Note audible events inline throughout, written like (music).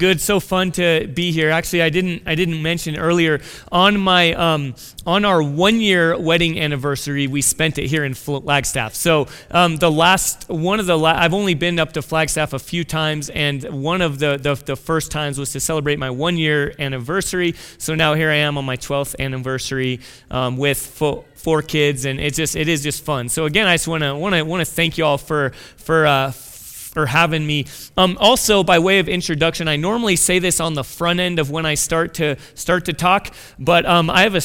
good so fun to be here. Actually i didn't i didn't mention earlier on my um, on our one year wedding anniversary we spent it here in flagstaff. So um, the last one of the la- i've only been up to flagstaff a few times and one of the, the, the first times was to celebrate my one year anniversary. So now here i am on my 12th anniversary um, with fo- four kids and it's just it is just fun. So again i just want to want to want to thank you all for for uh, for having me. Um, also, by way of introduction, I normally say this on the front end of when I start to start to talk, but um, I have a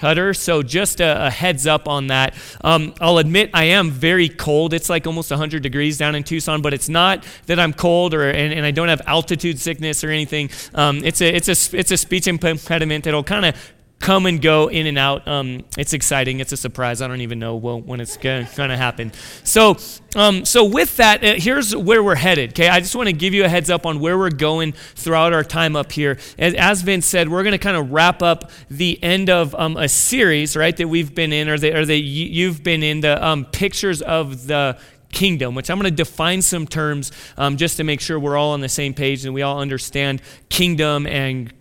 stutter, so just a, a heads up on that. Um, I'll admit I am very cold. It's like almost 100 degrees down in Tucson, but it's not that I'm cold or and, and I don't have altitude sickness or anything. Um, it's a it's a it's a speech impediment that'll kind of come and go in and out. Um, it's exciting. It's a surprise. I don't even know when it's going to happen. So, um, so with that, uh, here's where we're headed. Okay, I just want to give you a heads up on where we're going throughout our time up here. As, as Vince said, we're going to kind of wrap up the end of um, a series, right, that we've been in, or that, or that you've been in, the um, pictures of the kingdom, which I'm going to define some terms um, just to make sure we're all on the same page and we all understand kingdom and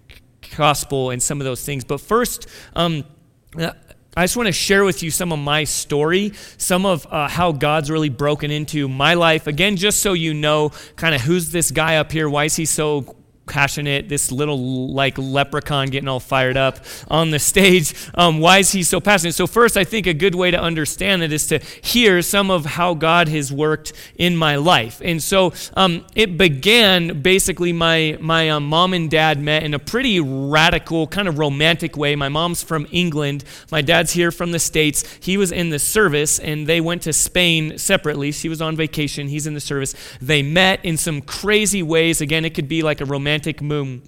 gospel and some of those things. But first, um, I just want to share with you some of my story, some of uh, how God's really broken into my life. Again, just so you know, kind of who's this guy up here? Why is he so passionate, this little like leprechaun getting all fired up on the stage. Um, why is he so passionate? So, first, I think a good way to understand it is to hear some of how God has worked in my life. And so um, it began basically, my, my um, mom and dad met in a pretty radical, kind of romantic way. My mom's from England, my dad's here from the States. He was in the service, and they went to Spain separately. She was on vacation, he's in the service. They met in some crazy ways. Again, it could be like a romantic romantic mo-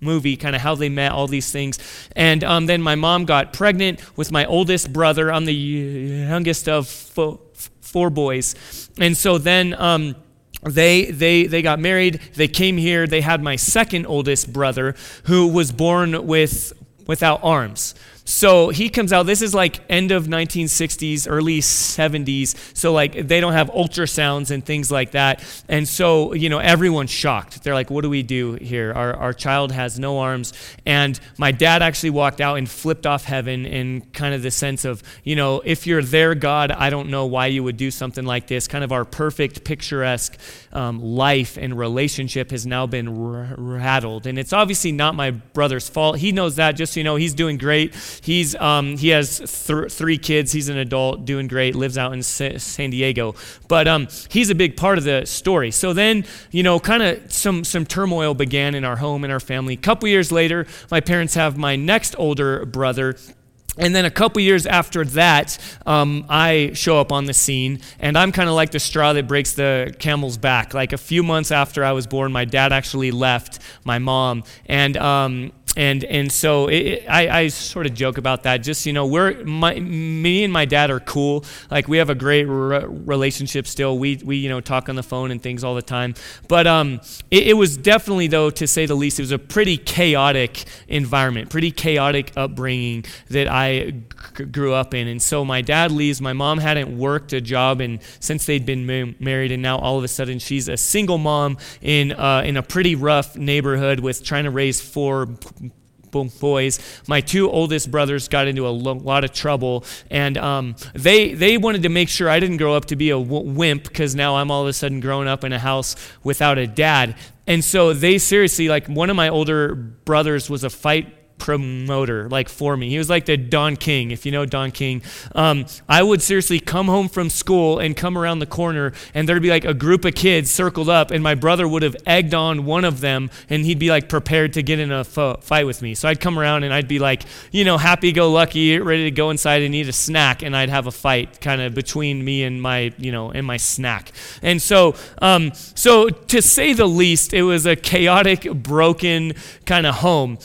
movie, kind of how they met, all these things. And um, then my mom got pregnant with my oldest brother. I'm the youngest of fo- four boys. And so then. Um, they, they, they got married. They came here. They had my second oldest brother who was born with, without arms. So he comes out. This is like end of 1960s, early 70s. So like they don't have ultrasounds and things like that. And so you know everyone's shocked. They're like, "What do we do here? Our our child has no arms." And my dad actually walked out and flipped off heaven in kind of the sense of, you know, if you're there, God, I don't know why you would do something like this. Kind of our perfect, picturesque um, life and relationship has now been r- rattled. And it's obviously not my brother's fault. He knows that. Just so you know, he's doing great. He's um, he has th- three kids. He's an adult, doing great. Lives out in Sa- San Diego, but um, he's a big part of the story. So then, you know, kind of some some turmoil began in our home and our family. A couple years later, my parents have my next older brother. And then a couple years after that, um, I show up on the scene, and I'm kind of like the straw that breaks the camel's back. Like a few months after I was born, my dad actually left my mom, and um, and and so it, I, I sort of joke about that. Just you know, we're my, me and my dad are cool. Like we have a great re- relationship still. We we you know talk on the phone and things all the time. But um, it, it, was definitely though, to say the least, it was a pretty chaotic environment, pretty chaotic upbringing that I g- grew up in. And so my dad leaves. My mom hadn't worked a job and since they'd been ma- married, and now all of a sudden she's a single mom in uh, in a pretty rough neighborhood with trying to raise four boys. My two oldest brothers got into a lot of trouble, and um, they they wanted to make sure I didn't grow up to be a wimp because now I'm all of a sudden growing up in a house without a dad. And so they seriously, like one of my older brothers was a fight promoter like for me. He was like the Don King, if you know Don King. Um, I would seriously come home from school and come around the corner, and there'd be like a group of kids circled up, and my brother would have egged on one of them, and he'd be like prepared to get in a fight with me. So I'd come around and I'd be like, you know, happy go lucky, ready to go inside and eat a snack, and I'd have a fight kind of between me and my, you know, and my snack. And so, um, so to say the least, it was a chaotic, broken kind of home.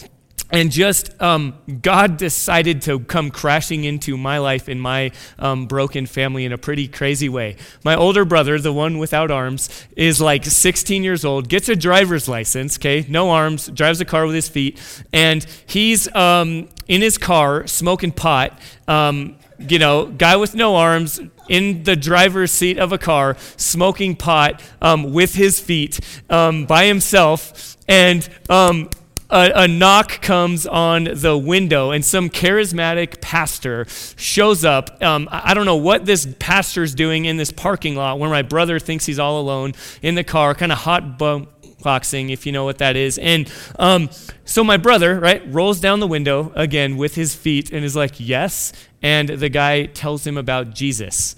And just um, God decided to come crashing into my life in my um, broken family in a pretty crazy way. My older brother, the one without arms, is like 16 years old, gets a driver's license, okay, no arms, drives a car with his feet, and he's um, in his car smoking pot. Um, you know, guy with no arms in the driver's seat of a car, smoking pot um, with his feet um, by himself, and a, a, knock comes on the window, and some charismatic pastor shows up. Um, I don't know what this pastor's doing in this parking lot where my brother thinks he's all alone in the car, kind of hot boxing, if you know what that is. And um, so my brother, right, rolls down the window again with his feet and is like, Yes. And the guy tells him about Jesus.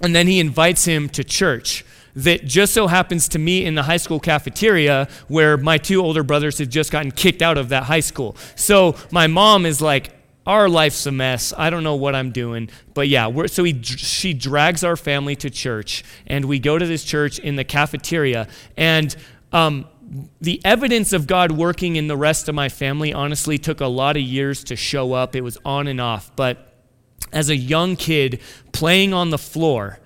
And then he invites him to church that just so happens to me in the high school cafeteria where my two older brothers had just gotten kicked out of that high school. So my mom is like, our life's a mess. I don't know what I'm doing. But yeah, so he, she drags our family to church, and we go to this church in the cafeteria. And um, the evidence of God working in the rest of my family honestly took a lot of years to show up. It was on and off. But as a young kid playing on the floor,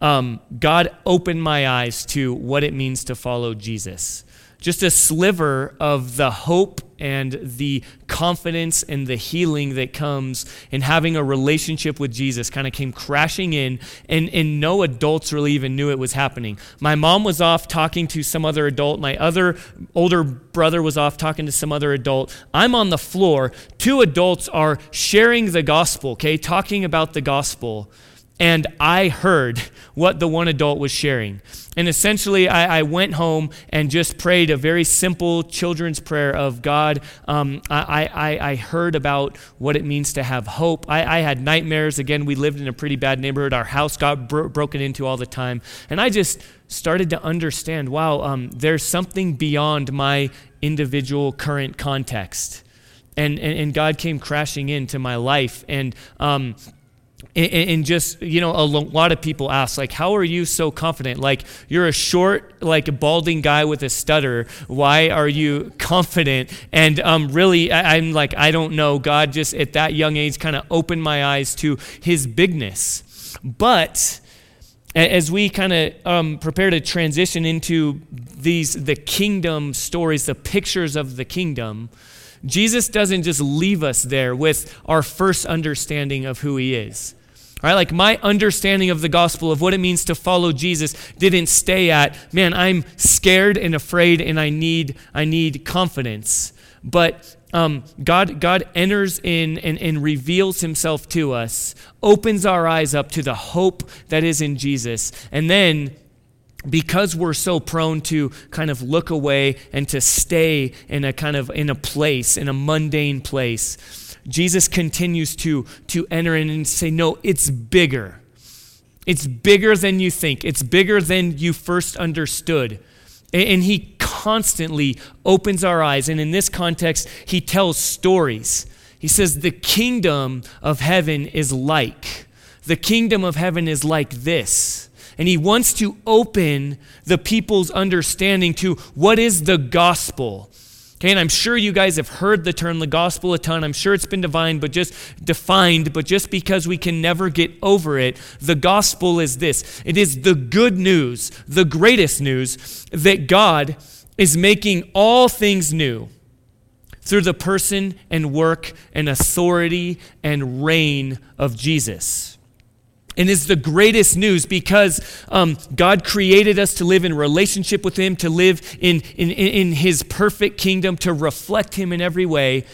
um, God opened my eyes to what it means to follow Jesus. Just a sliver of the hope and the confidence and the healing that comes in having a relationship with Jesus kind of came crashing in, and, and no adults really even knew it was happening. My mom was off talking to some other adult. My other older brother was off talking to some other adult. I'm on the floor. Two adults are sharing the gospel, okay, talking about the gospel and I heard what the one adult was sharing. And essentially, I, I went home and just prayed a very simple children's prayer of God. Um, I, I, I, heard about what it means to have hope. I, I, had nightmares. Again, we lived in a pretty bad neighborhood. Our house got bro- broken into all the time. And I just started to understand wow, um, there's something beyond my individual current context. And, and, and God came crashing into my life. And, um, and, just you know a lot of people ask like how are you so confident? Like you're a short like balding guy with a stutter. Why are you confident? And um, really I, i'm like i don't know. God just at that young age kind of opened my eyes to his bigness. But as we kind of um, prepare to transition into these the kingdom stories the pictures of the kingdom Jesus doesn't just leave us there with our first understanding of who he is. Right, like my understanding of the gospel of what it means to follow Jesus didn't stay at, man, I'm scared and afraid and I need I need confidence. But um, God, God enters in and, and reveals himself to us, opens our eyes up to the hope that is in Jesus, and then because we're so prone to kind of look away and to stay in a kind of in a place in a mundane place jesus continues to to enter in and say no it's bigger. It's bigger than you think. It's bigger than you first understood. And he constantly opens our eyes and in this context he tells stories. He says the kingdom of heaven is like the kingdom of heaven is like this and he wants to open the people's understanding to what is the gospel. Okay, and I'm sure you guys have heard the term the gospel a ton. I'm sure it's been defined, but just defined, but just because we can never get over it, the gospel is this. It is the good news, the greatest news, that God is making all things new through the person and work and authority and reign of Jesus and is the greatest news because um, God created us to live in relationship with Him, to live in, in, in His perfect kingdom, to reflect Him in every way.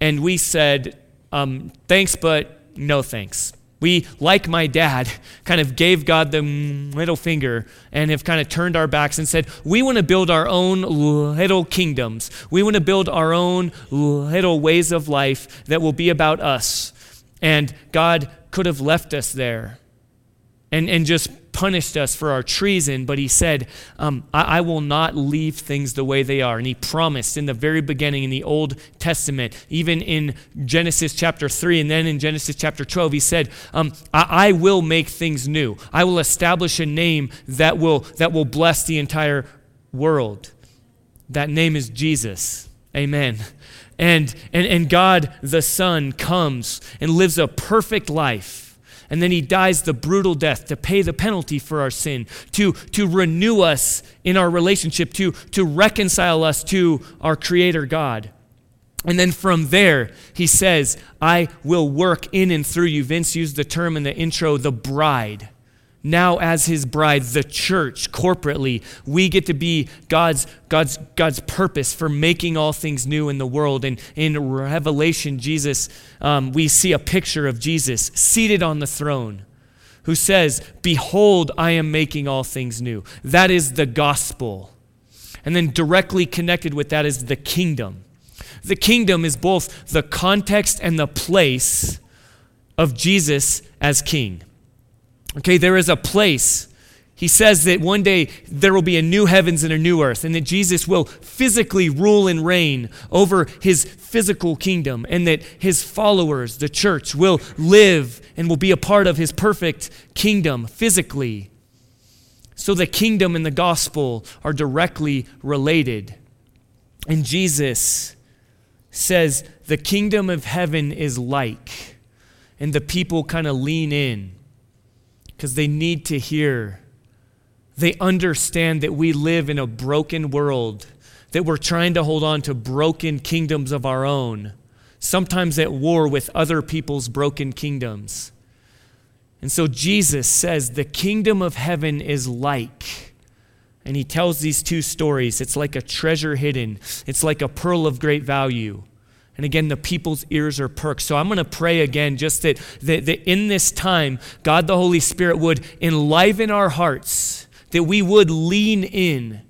And we said, um, thanks, but no thanks. We, like my dad, (laughs) kind of gave God the middle finger and have kind of turned our backs and said, We want to build our own little kingdoms. We want to build our own little ways of life that will be about us. And God could have left us there and, and just punished us for our treason, but he said, um, I, I, will not leave things the way they are. And he promised in the very beginning in the Old Testament, even in Genesis chapter 3 and then in Genesis chapter 12, he said, um, I, I will make things new. I will establish a name that will, that will bless the entire world. That name is Jesus. Amen. And, and, and God the Son comes and lives a perfect life and then he dies the brutal death to pay the penalty for our sin, to, to renew us in our relationship, to, to reconcile us to our Creator God. And then from there, he says, I will work in and through you. Vince used the term in the intro, the bride now as his bride the church corporately we get to be god's god's god's purpose for making all things new in the world. And in revelation jesus um, we see a picture of jesus seated on the throne who says behold i am making all things new. That is the gospel. And then directly connected with that is the kingdom. The kingdom is both the context and the place of jesus as king Okay, there is a place. He says that one day there will be a new heavens and a new earth, and that Jesus will physically rule and reign over his physical kingdom, and that his followers, the church, will live and will be a part of his perfect kingdom physically. So the kingdom and the gospel are directly related. And Jesus says, The kingdom of heaven is like, and the people kind of lean in because they need to hear. They understand that we live in a broken world, that we're trying to hold on to broken kingdoms of our own, sometimes at war with other people's broken kingdoms. And so Jesus says, The kingdom of heaven is like. And he tells these two stories. It's like a treasure hidden, it's like a pearl of great value. And again, the people's ears are perked. So I'm going to pray again, just that, that, that in this time, God the Holy Spirit would enliven our hearts, that we would lean in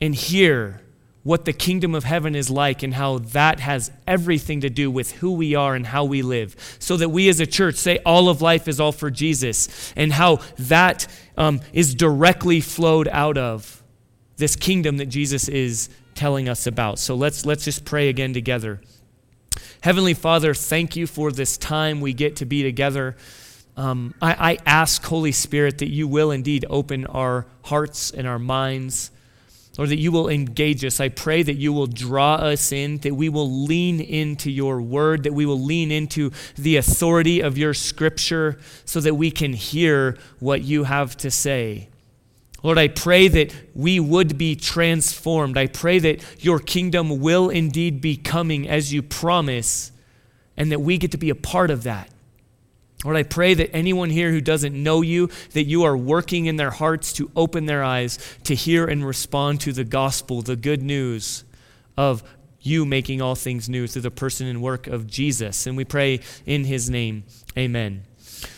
and hear what the kingdom of heaven is like and how that has everything to do with who we are and how we live. So that we as a church say all of life is all for Jesus and how that um, is directly flowed out of this kingdom that Jesus is telling us about. So let's, let's just pray again together. Heavenly Father, thank you for this time we get to be together. Um, I, I ask, Holy Spirit, that you will indeed open our hearts and our minds, or that you will engage us. I pray that you will draw us in, that we will lean into your word, that we will lean into the authority of your scripture so that we can hear what you have to say. Lord, I pray that we would be transformed. I pray that your kingdom will indeed be coming as you promise, and that we get to be a part of that. Lord, I pray that anyone here who doesn't know you, that you are working in their hearts to open their eyes to hear and respond to the gospel, the good news of you making all things new through the person and work of Jesus. And we pray in his name. Amen.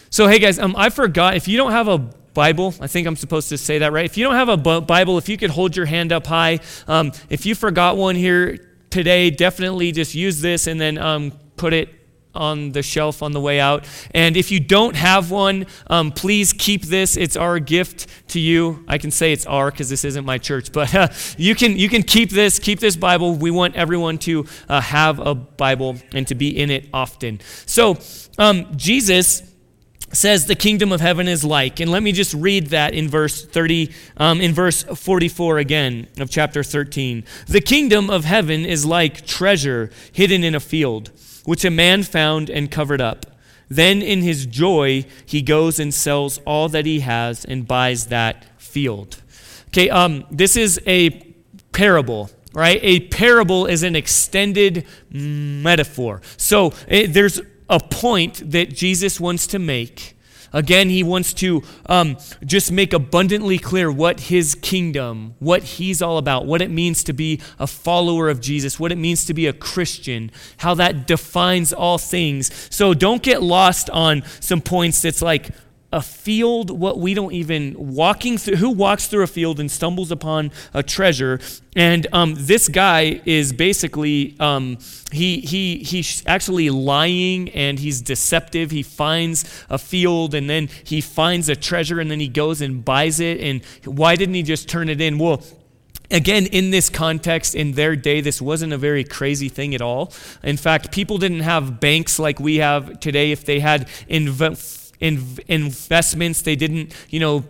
So, hey guys, um, I forgot if you don't have a Bible. I think I'm supposed to say that right. If you don't have a Bible, if you could hold your hand up high. Um, if you forgot one here today, definitely just use this and then um, put it on the shelf on the way out. And if you don't have one, um, please keep this. It's our gift to you. I can say it's our because this isn't my church, (laughs) but uh, you can you can keep this. Keep this Bible. We want everyone to uh, have a Bible and to be in it often. So um, Jesus says the kingdom of heaven is like. And let me just read that in verse 30, um, in verse 44 again of chapter 13. The kingdom of heaven is like treasure hidden in a field, which a man found and covered up. Then in his joy, he goes and sells all that he has and buys that field. Okay, um, this is a parable right? A parable is an extended metaphor. So it, there's a point that Jesus wants to make. Again, he wants to um, just make abundantly clear what his kingdom, what he's all about, what it means to be a follower of Jesus, what it means to be a Christian, how that defines all things. So don't get lost on some points that's like, a field what we don't even walking through who walks through a field and stumbles upon a treasure and um, this guy is basically um, he, he, he's actually lying and he's deceptive he finds a field and then he finds a treasure and then he goes and buys it and why didn't he just turn it in well Again, in this context, in their day, this wasn't a very crazy thing at all. In fact, people didn't have banks like we have today. If they had inv- in, investments. They didn't, you know,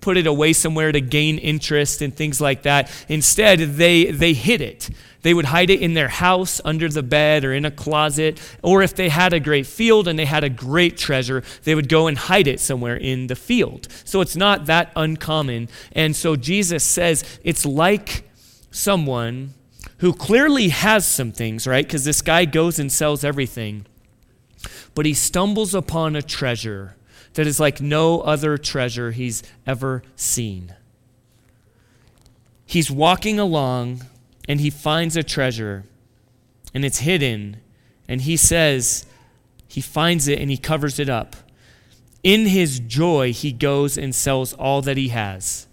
put it away somewhere to gain interest and things like that. Instead, they, they hid it. They would hide it in their house, under the bed, or in a closet. Or if they had a great field and they had a great treasure, they would go and hide it somewhere in the field. So it's not that uncommon. And so Jesus says it's like someone who clearly has some things, right? Because this guy goes and sells everything. But he stumbles upon a treasure that is like no other treasure he's ever seen. He's walking along and he finds a treasure and it's hidden. And he says, he finds it and he covers it up. In his joy, he goes and sells all that he has.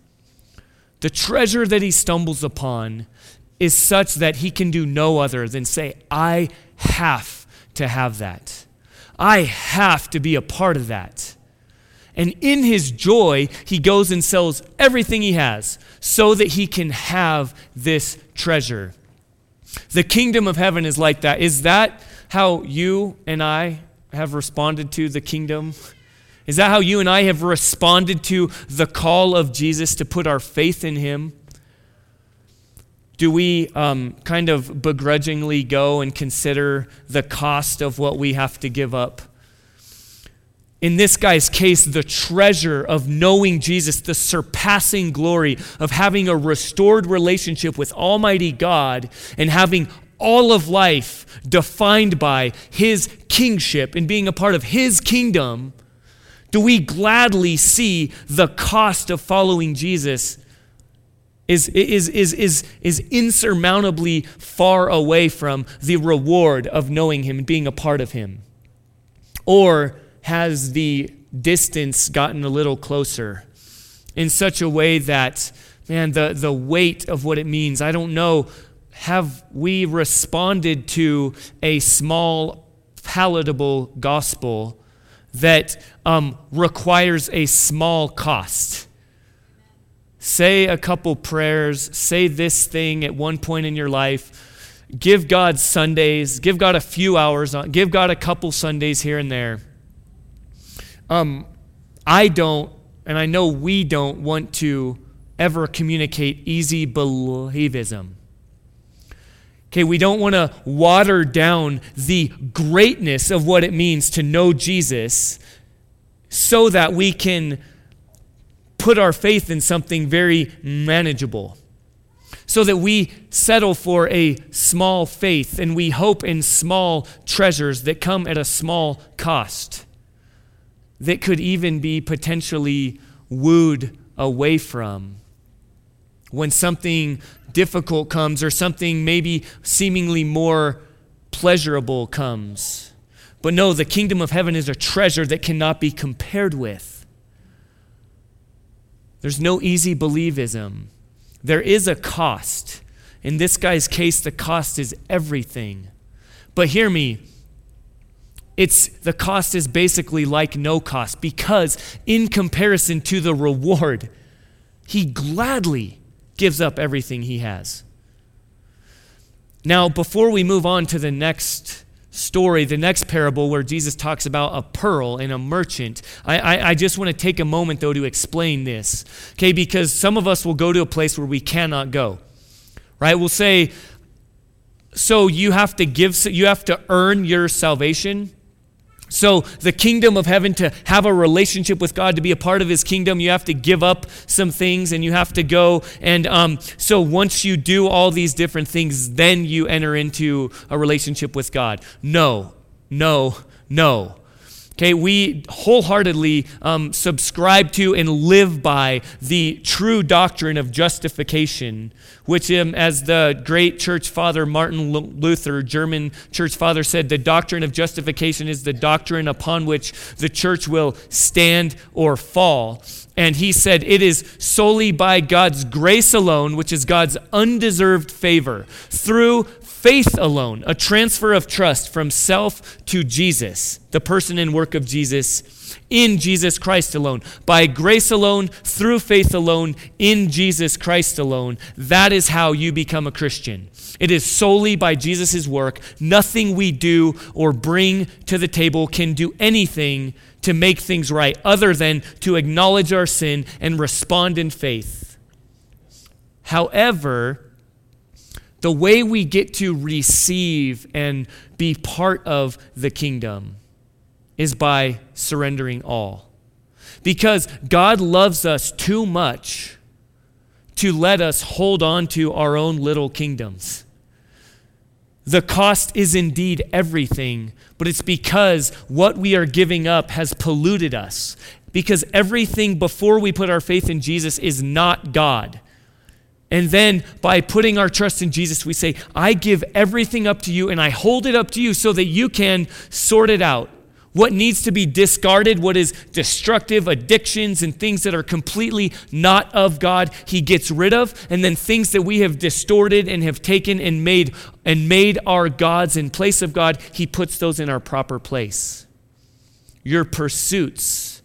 The treasure that he stumbles upon is such that he can do no other than say, I have to have that. I have to be a part of that. And in his joy, he goes and sells everything he has so that he can have this treasure. The kingdom of heaven is like that. Is that how you and I have responded to the kingdom? Is that how you and I have responded to the call of Jesus to put our faith in him? Do we um, kind of begrudgingly go and consider the cost of what we have to give up? In this guy's case, the treasure of knowing Jesus, the surpassing glory of having a restored relationship with Almighty God and having all of life defined by His kingship and being a part of His kingdom, do we gladly see the cost of following Jesus is, is, is, is, is insurmountably far away from the reward of knowing Him and being a part of Him? Or has the distance gotten a little closer in such a way that, man, the, the weight of what it means, I don't know, have we responded to a small, palatable gospel that um, requires a small cost? Say a couple prayers, say this thing at one point in your life, give God Sundays, give God a few hours, on, give God a couple Sundays here and there. Um, I don't, and I know we don't want to ever communicate easy believism. Okay, we don't want to water down the greatness of what it means to know Jesus so that we can put our faith in something very manageable. So that we settle for a small faith and we hope in small treasures that come at a small cost, that could even be potentially wooed away from. When something difficult comes or something maybe seemingly more pleasurable comes. But no, the kingdom of heaven is a treasure that cannot be compared with. There's no easy believism. There is a cost. In this guy's case, the cost is everything. But hear me, it's the cost is basically like no cost because in comparison to the reward, he gladly gives up everything he has. Now, before we move on to the next story, the next parable where Jesus talks about a pearl and a merchant, I, I, I just want to take a moment, though, to explain this. Okay, because some of us will go to a place where we cannot go, right? We'll say, so you have to give, you have to earn your salvation. So, the kingdom of heaven, to have a relationship with God, to be a part of his kingdom, you have to give up some things and you have to go. And um, so, once you do all these different things, then you enter into a relationship with God. No, no, no. Okay, we wholeheartedly um, subscribe to and live by the true doctrine of justification, which, um, as the great church father Martin Luther, German church father, said, the doctrine of justification is the doctrine upon which the church will stand or fall. And he said, it is solely by God's grace alone, which is God's undeserved favor, through faith alone, a transfer of trust from self to Jesus, the person and work of Jesus, in Jesus Christ alone, by grace alone, through faith alone, in Jesus Christ alone. That is how you become a Christian. It is solely by Jesus' work. Nothing we do or bring to the table can do anything to make things right other than to acknowledge our sin and respond in faith. However, The way we get to receive and be part of the kingdom is by surrendering all. Because God loves us too much to let us hold on to our own little kingdoms. The cost is indeed everything, but it's because what we are giving up has polluted us. Because everything before we put our faith in Jesus is not God. And then by putting our trust in Jesus, we say, I give everything up to you and I hold it up to you so that you can sort it out. What needs to be discarded, what is destructive, addictions, and things that are completely not of God, He gets rid of. And then things that we have distorted and have taken and made and made our gods in place of God, He puts those in our proper place. Your pursuits,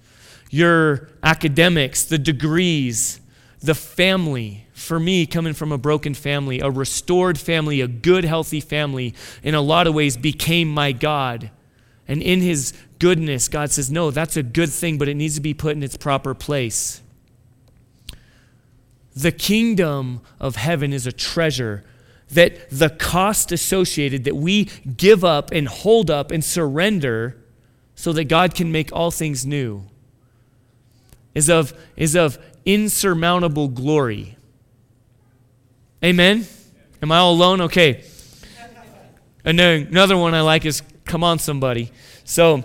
your academics, the degrees, the family, for me, coming from a broken family, a restored family, a good, healthy family, in a lot of ways became my God. And in his goodness, God says, no, that's a good thing, but it needs to be put in its proper place. The kingdom of heaven is a treasure that the cost associated that we give up and hold up and surrender so that God can make all things new is of, is of insurmountable glory. Amen? Am I all alone? Okay. Another one I like is come on somebody. So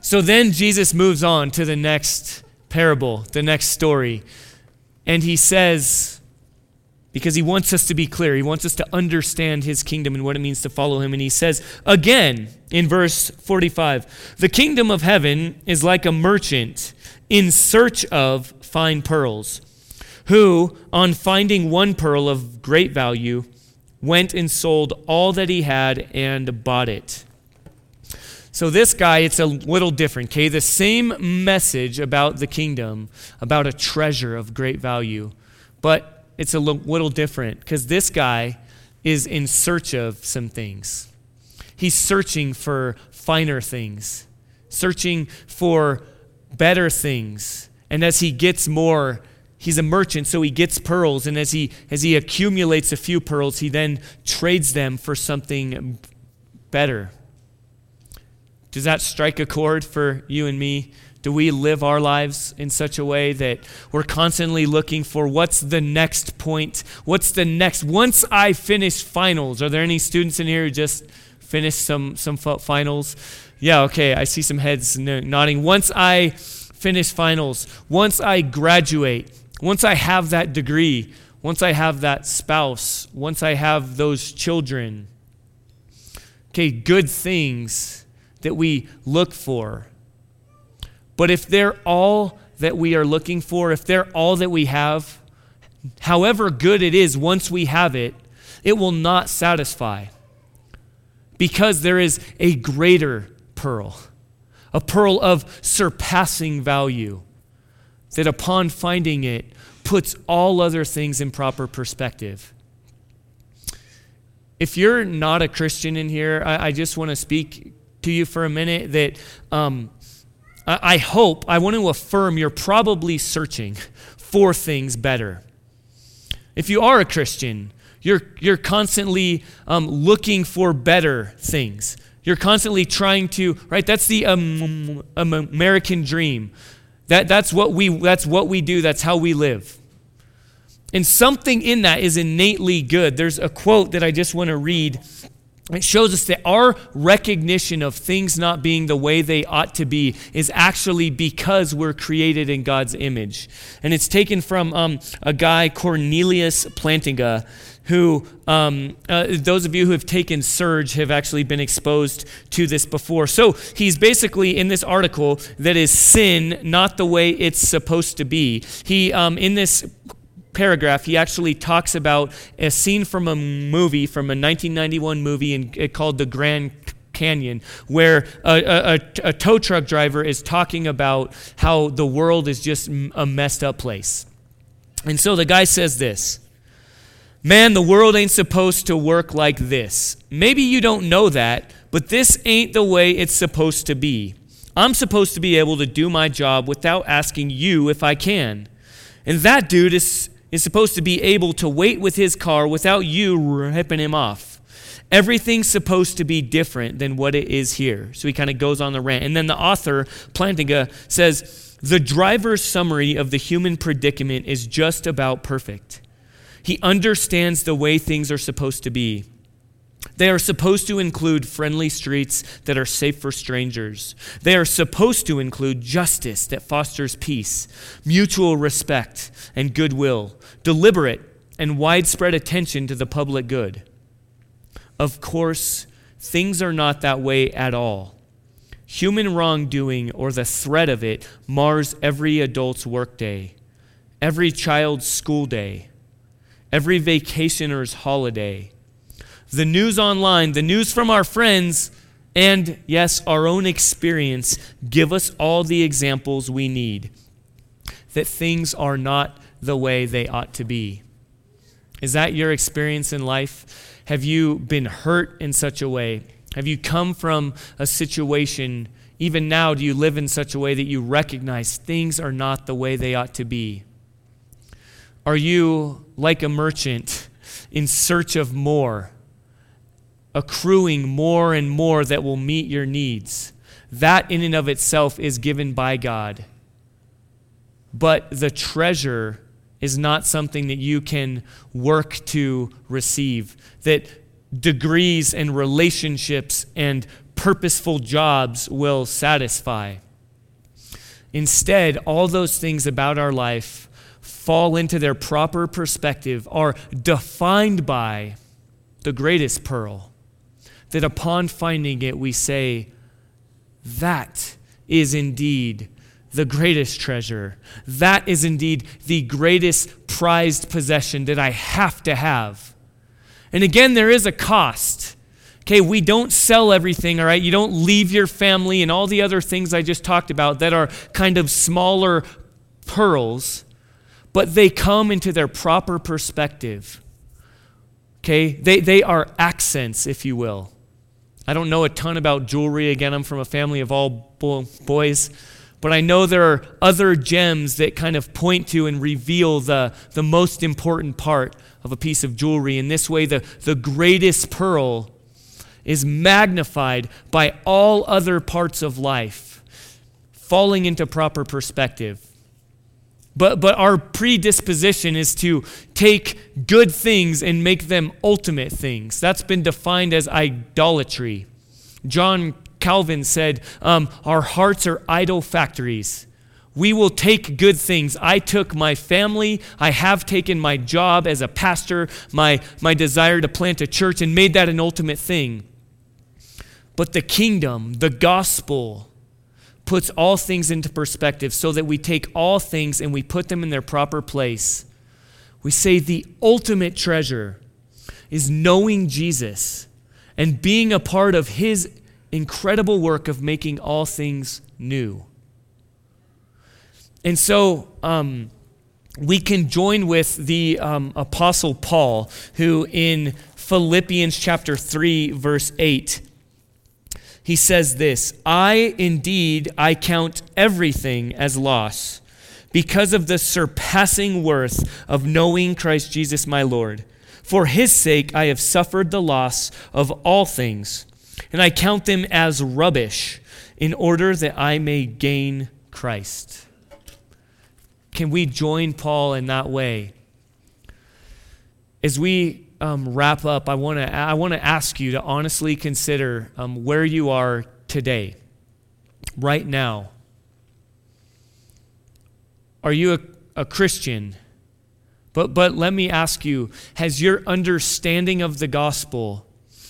so then Jesus moves on to the next parable, the next story. And he says because he wants us to be clear, he wants us to understand his kingdom and what it means to follow him and he says again in verse 45, "The kingdom of heaven is like a merchant in search of fine pearls." Who, on finding one pearl of great value, went and sold all that he had and bought it. So, this guy, it's a little different, okay? The same message about the kingdom, about a treasure of great value, but it's a little different because this guy is in search of some things. He's searching for finer things, searching for better things. And as he gets more, he's a merchant so he gets pearls and as he as he accumulates a few pearls he then trades them for something better. Does that strike a chord for you and me? Do we live our lives in such a way that we're constantly looking for what's the next point? What's the next? Once i finish finals are there any students in here who just finished some some finals? Yeah okay i see some heads nodding. Once i finish finals once i graduate once I have that degree, once I have that spouse, once I have those children, okay, good things that we look for. But if they're all that we are looking for, if they're all that we have, however good it is once we have it, it will not satisfy. Because there is a greater pearl, a pearl of surpassing value that upon finding it puts all other things in proper perspective. If you're not a Christian in here, I, I just want to speak to you for a minute that um, I, I hope, I want to affirm you're probably searching for things better. If you are a Christian, you're, you're constantly um, looking for better things. You're constantly trying to, right? That's the um, American dream. That, that's, what we, that's what we do, that's how we live. And something in that is innately good. There's a quote that I just want to read. It shows us that our recognition of things not being the way they ought to be is actually because we're created in God's image. And it's taken from um, a guy, Cornelius Plantinga, who, um, uh, those of you who have taken Surge have actually been exposed to this before. So he's basically in this article that is sin, not the way it's supposed to be. He, um, in this paragraph, he actually talks about a scene from a movie, from a 1991 movie in, uh, called The Grand Canyon, where a, a, a, tow truck driver is talking about how the world is just a messed up place. And so the guy says this Man, the world ain't supposed to work like this. Maybe you don't know that, but this ain't the way it's supposed to be. I'm supposed to be able to do my job without asking you if I can. And that dude is, is supposed to be able to wait with his car without you ripping him off. Everything's supposed to be different than what it is here. So he kind of goes on the rant. And then the author, Plantinga, says the driver's summary of the human predicament is just about perfect. He understands the way things are supposed to be. They are supposed to include friendly streets that are safe for strangers. They are supposed to include justice that fosters peace, mutual respect and goodwill, deliberate and widespread attention to the public good. Of course, things are not that way at all. Human wrongdoing or the threat of it mars every adult's workday, every child's school day, every vacationer's holiday the news online, the news from our friends, and yes, our own experience give us all the examples we need that things are not the way they ought to be. Is that your experience in life? Have you been hurt in such a way? Have you come from a situation, even now, do you live in such a way that you recognize things are not the way they ought to be? Are you like a merchant in search of more? Accruing more and more that will meet your needs. That, in and of itself, is given by God. But the treasure is not something that you can work to receive. That degrees and relationships and purposeful jobs will satisfy. Instead, all those things about our life fall into their proper perspective, are defined by the greatest pearl that upon finding it, we say, That is indeed the greatest treasure. That is indeed the greatest prized possession that I have to have. And again, there is a cost. Okay, we don't sell everything, all right? You don't leave your family and all the other things I just talked about that are kind of smaller pearls, but they come into their proper perspective. Okay, they, they are accents, if you will. I don't know a ton about jewelry. Again, I'm from a family of all boys. But I know there are other gems that kind of point to and reveal the, the most important part of a piece of jewelry. In this way, the, the greatest pearl is magnified by all other parts of life, falling into proper perspective. But, but our predisposition is to take good things and make them ultimate things. That's been defined as idolatry. John Calvin said, um, Our hearts are idol factories. We will take good things. I took my family, I have taken my job as a pastor, my, my desire to plant a church, and made that an ultimate thing. But the kingdom, the gospel, puts all things into perspective so that we take all things and we put them in their proper place. We say the ultimate treasure is knowing Jesus and being a part of his incredible work of making all things new. And so um, we can join with the um, Apostle Paul, who in Philippians chapter 3, verse 8, he says this I indeed I count everything as loss because of the surpassing worth of knowing Christ Jesus my Lord. For his sake I have suffered the loss of all things, and I count them as rubbish in order that I may gain Christ. Can we join Paul in that way? As we um, wrap up, I want to I want to ask you to honestly consider um, where you are today, right now. Are you a, a Christian? But but let me ask you: Has your understanding of the gospel,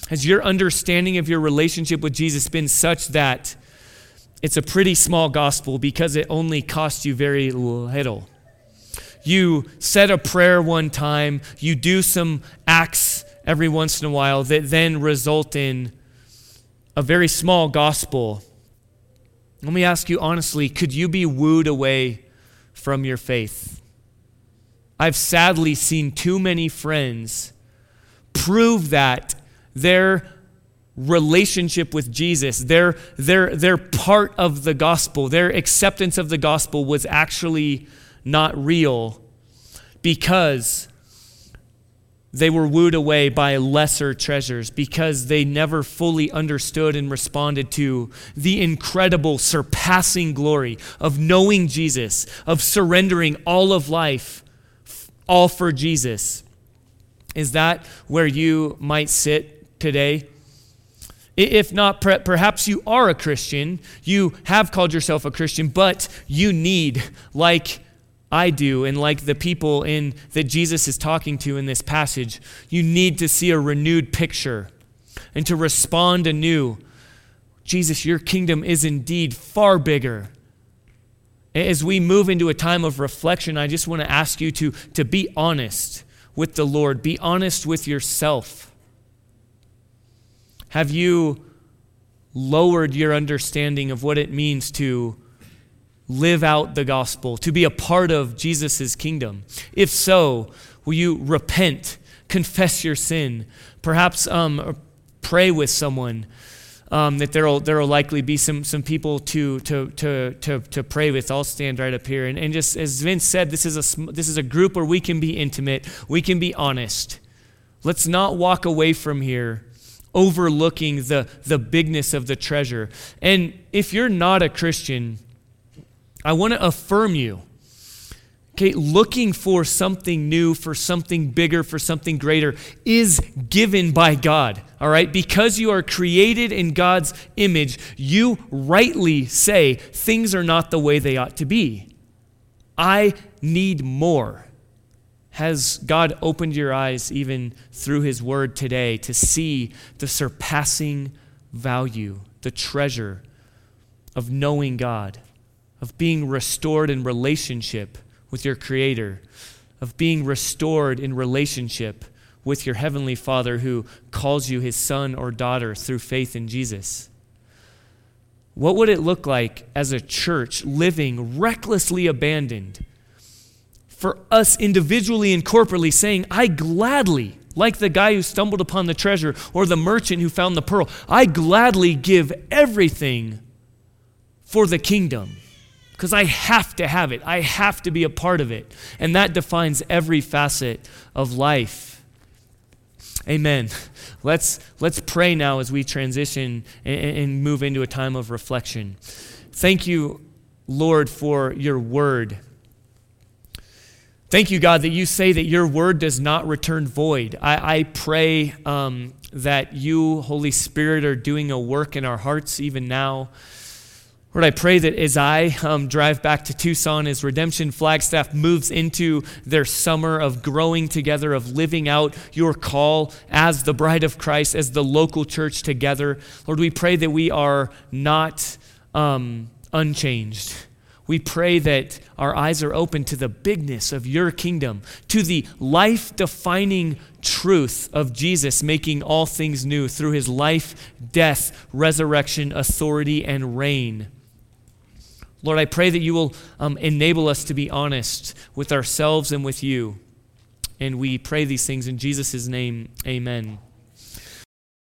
has your understanding of your relationship with Jesus been such that it's a pretty small gospel because it only costs you very little? You said a prayer one time, you do some acts every once in a while that then result in a very small gospel. Let me ask you honestly could you be wooed away from your faith? I've sadly seen too many friends prove that their relationship with Jesus, their, their, their part of the gospel, their acceptance of the gospel was actually not real because they were wooed away by lesser treasures because they never fully understood and responded to the incredible, surpassing glory of knowing Jesus, of surrendering all of life, all for Jesus. Is that where you might sit today? If not, perhaps you are a Christian, you have called yourself a Christian, but you need, like I do, and like the people in, that Jesus is talking to in this passage, you need to see a renewed picture and to respond anew. Jesus, your kingdom is indeed far bigger. As we move into a time of reflection, I just want to ask you to, to be honest with the Lord, be honest with yourself. Have you lowered your understanding of what it means to live out the gospel, to be a part of Jesus' kingdom? If so, will you repent, confess your sin, perhaps um, pray with someone? Um, that there will there will likely be some some people to to to to to pray with. I'll stand right up here, and, and just as Vince said, this is a this is a group where we can be intimate, we can be honest. Let's not walk away from here overlooking the the bigness of the treasure. And if you're not a Christian, I want to affirm you. Okay, looking for something new, for something bigger, for something greater is given by God. All right? Because you are created in God's image, you rightly say things are not the way they ought to be. I need more. Has God opened your eyes even through His Word today to see the surpassing value, the treasure of knowing God? Of being restored in relationship with your Creator, of being restored in relationship with your Heavenly Father who calls you His son or daughter through faith in Jesus. What would it look like as a church living recklessly abandoned? For us individually and corporately saying, I gladly, like the guy who stumbled upon the treasure or the merchant who found the pearl, I gladly give everything for the kingdom because I have to have it. I have to be a part of it. And that defines every facet of life. Amen. Let's, let's pray now as we transition and, and move into a time of reflection. Thank you, Lord, for your word. Thank you, God, that you say that your word does not return void. I, I pray um, that you, Holy Spirit, are doing a work in our hearts even now. Lord, I pray that as I um, drive back to Tucson, as Redemption Flagstaff moves into their summer of growing together, of living out your call as the bride of Christ, as the local church together, Lord, we pray that we are not um, unchanged. We pray that our eyes are open to the bigness of your kingdom, to the life defining truth of Jesus making all things new through his life, death, resurrection, authority, and reign. Lord, I pray that you will um, enable us to be honest with ourselves and with you. And we pray these things in Jesus' name. Amen.